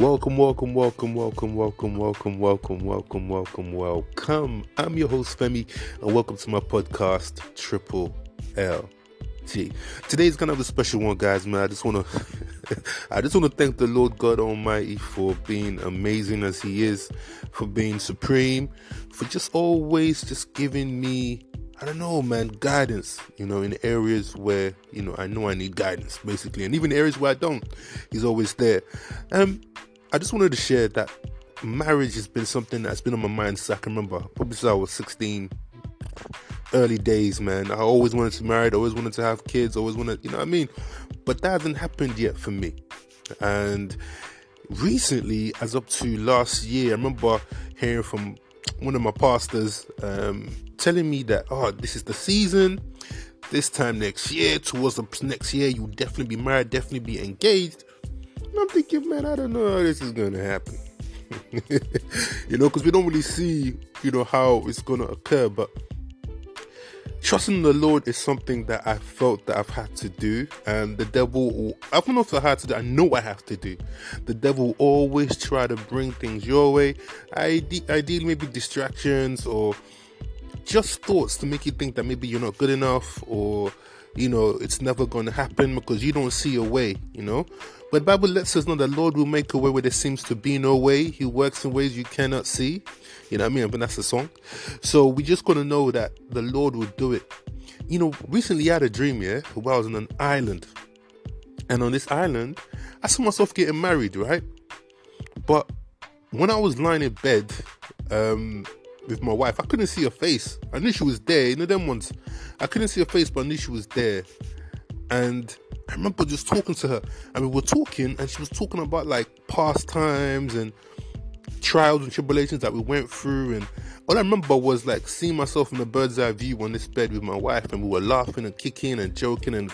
Welcome, welcome, welcome, welcome, welcome, welcome, welcome, welcome, welcome, welcome. I'm your host Femi, and welcome to my podcast Triple L T. Today's gonna have a special one, guys. Man, I just wanna, I just wanna thank the Lord God Almighty for being amazing as He is, for being supreme, for just always just giving me I don't know, man, guidance, you know, in areas where, you know, I know I need guidance, basically. And even areas where I don't, he's always there. Um, I just wanted to share that marriage has been something that's been on my mind since I can remember, probably since I was 16, early days, man. I always wanted to marry, I always wanted to have kids, always wanted, you know what I mean? But that hasn't happened yet for me. And recently, as up to last year, I remember hearing from one of my pastors um, telling me that, oh, this is the season. This time next year, towards the next year, you'll definitely be married, definitely be engaged. And I'm thinking, man, I don't know how this is going to happen. you know, because we don't really see, you know, how it's going to occur. But trusting the Lord is something that I felt that I've had to do, and the devil. I don't know if I had to do. I know I have to do. The devil always try to bring things your way. I ideally maybe distractions or just thoughts to make you think that maybe you're not good enough or you know it's never going to happen because you don't see a way. You know. But Bible lets us know that Lord will make a way where there seems to be no way. He works in ways you cannot see. You know what I mean? But that's the song. So we just gonna know that the Lord will do it. You know, recently I had a dream, yeah, where I was on an island. And on this island, I saw myself getting married, right? But when I was lying in bed, um, with my wife, I couldn't see her face. I knew she was there. You know them ones. I couldn't see her face, but I knew she was there. And I remember just talking to her, and we were talking, and she was talking about like past times and trials and tribulations that we went through. And all I remember was like seeing myself in a bird's eye view on this bed with my wife, and we were laughing and kicking and joking, and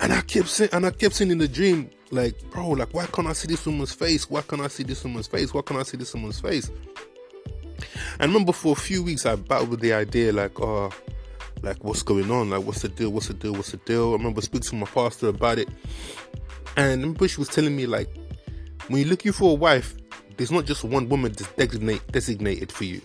and I kept saying, and I kept saying in the dream, like, bro, like, why can't I see this woman's face? Why can't I see this woman's face? Why can't I see this woman's face? And remember, for a few weeks, I battled with the idea, like, oh like what's going on like what's the deal what's the deal what's the deal i remember speaking to my pastor about it and I she was telling me like when you're looking for a wife there's not just one woman designate, designated for you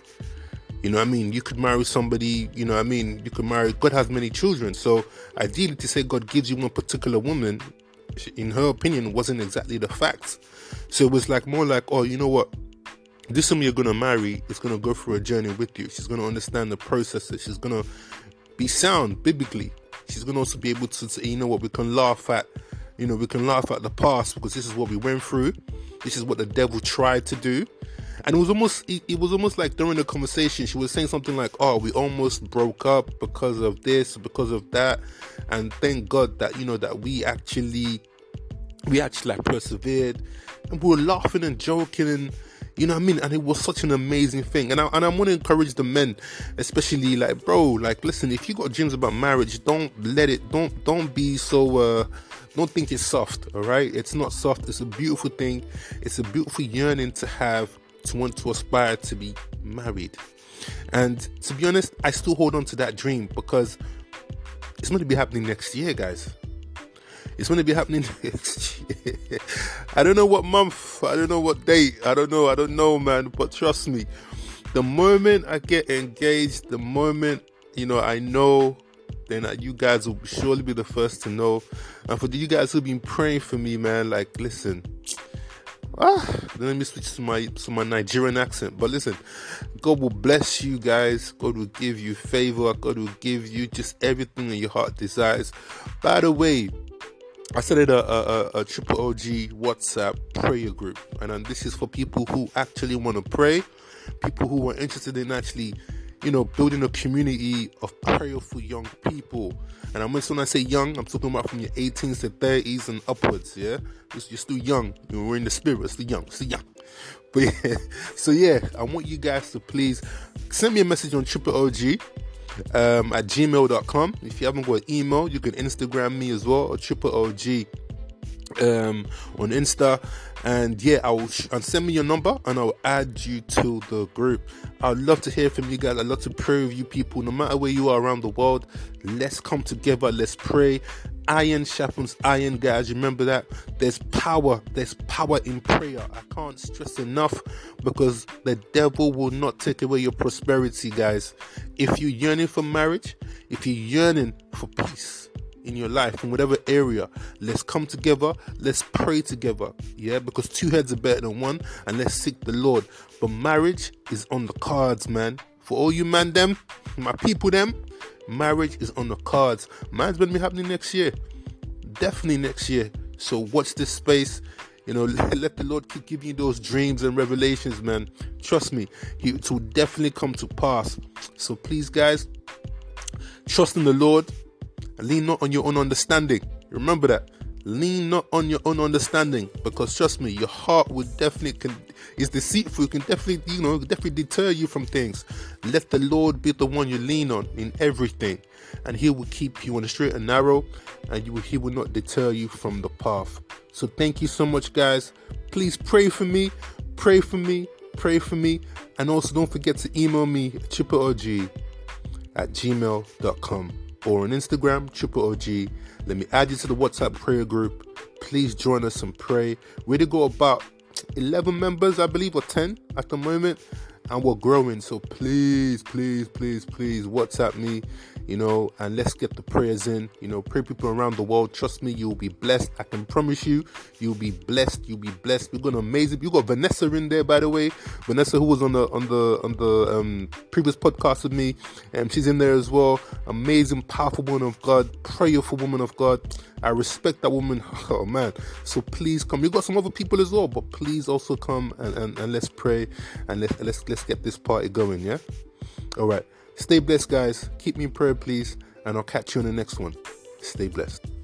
you know what I mean? You could marry somebody, you know what I mean? You could marry, God has many children. So ideally to say God gives you one particular woman, in her opinion, wasn't exactly the fact. So it was like more like, oh, you know what? This woman you're gonna marry is gonna go through a journey with you. She's gonna understand the processes. She's gonna be sound biblically. She's gonna also be able to you know what, we can laugh at, you know, we can laugh at the past because this is what we went through. This is what the devil tried to do. And it was almost it, it was almost like during the conversation, she was saying something like, Oh, we almost broke up because of this, because of that. And thank God that, you know, that we actually we actually like persevered and we were laughing and joking and you know what I mean? And it was such an amazing thing. And I and I want to encourage the men, especially like, bro, like listen, if you got dreams about marriage, don't let it don't don't be so uh don't think it's soft, all right? It's not soft, it's a beautiful thing. It's a beautiful yearning to have to want to aspire to be married. And to be honest, I still hold on to that dream because it's going to be happening next year, guys. It's going to be happening next year. I don't know what month, I don't know what date, I don't know, I don't know, man. But trust me, the moment I get engaged, the moment you know I know, then you guys will surely be the first to know. And for you guys who've been praying for me, man, like listen. Ah, let me switch to my to my Nigerian accent. But listen, God will bless you guys. God will give you favor. God will give you just everything that your heart desires. By the way, I started a, a, a, triple OG WhatsApp prayer group, and, and this is for people who actually want to pray, people who are interested in actually, you know, building a community of prayerful young people. And I'm when I say young, I'm talking about from your 18s to 30s and upwards. Yeah, you're still young. You're in the spirit. Still young. Still young. But yeah, so yeah, I want you guys to please send me a message on triple OG um, at gmail.com. If you haven't got email, you can Instagram me as well, triple OG um, on Insta. And yeah, I'll sh- and send me your number and I'll add you to the group. I'd love to hear from you guys. I'd love to pray with you people, no matter where you are around the world. Let's come together. Let's pray. Iron sharpens iron, guys. Remember that. There's power. There's power in prayer. I can't stress enough because the devil will not take away your prosperity, guys. If you're yearning for marriage, if you're yearning for peace, in your life in whatever area. Let's come together. Let's pray together. Yeah, because two heads are better than one, and let's seek the Lord. But marriage is on the cards, man. For all you man, them, my people, them, marriage is on the cards. Mine's gonna be happening next year. Definitely next year. So watch this space. You know, let, let the Lord keep giving you those dreams and revelations, man. Trust me, it will definitely come to pass. So please, guys, trust in the Lord and lean not on your own understanding. Remember that. Lean not on your own understanding, because trust me, your heart will definitely can is deceitful. It can definitely, you know, definitely deter you from things. Let the Lord be the one you lean on in everything, and He will keep you on the straight and narrow, and you will, He will not deter you from the path. So thank you so much, guys. Please pray for me, pray for me, pray for me, and also don't forget to email me triple at gmail.com or on Instagram, Triple OG. Let me add you to the WhatsApp prayer group. Please join us and pray. We're to go about 11 members, I believe, or 10 at the moment and we're growing. So please, please, please, please WhatsApp me, you know, and let's get the prayers in. You know, pray people around the world. Trust me, you'll be blessed. I can promise you, you'll be blessed. You'll be blessed. We've got an amazing. You got Vanessa in there, by the way. Vanessa, who was on the on the on the um, previous podcast with me, and um, she's in there as well. Amazing, powerful woman of God, prayerful woman of God. I respect that woman. Oh man. So please come. You got some other people as well, but please also come and, and, and let's pray and let's let's let's get this party going, yeah? Alright. Stay blessed, guys. Keep me in prayer, please, and I'll catch you in the next one. Stay blessed.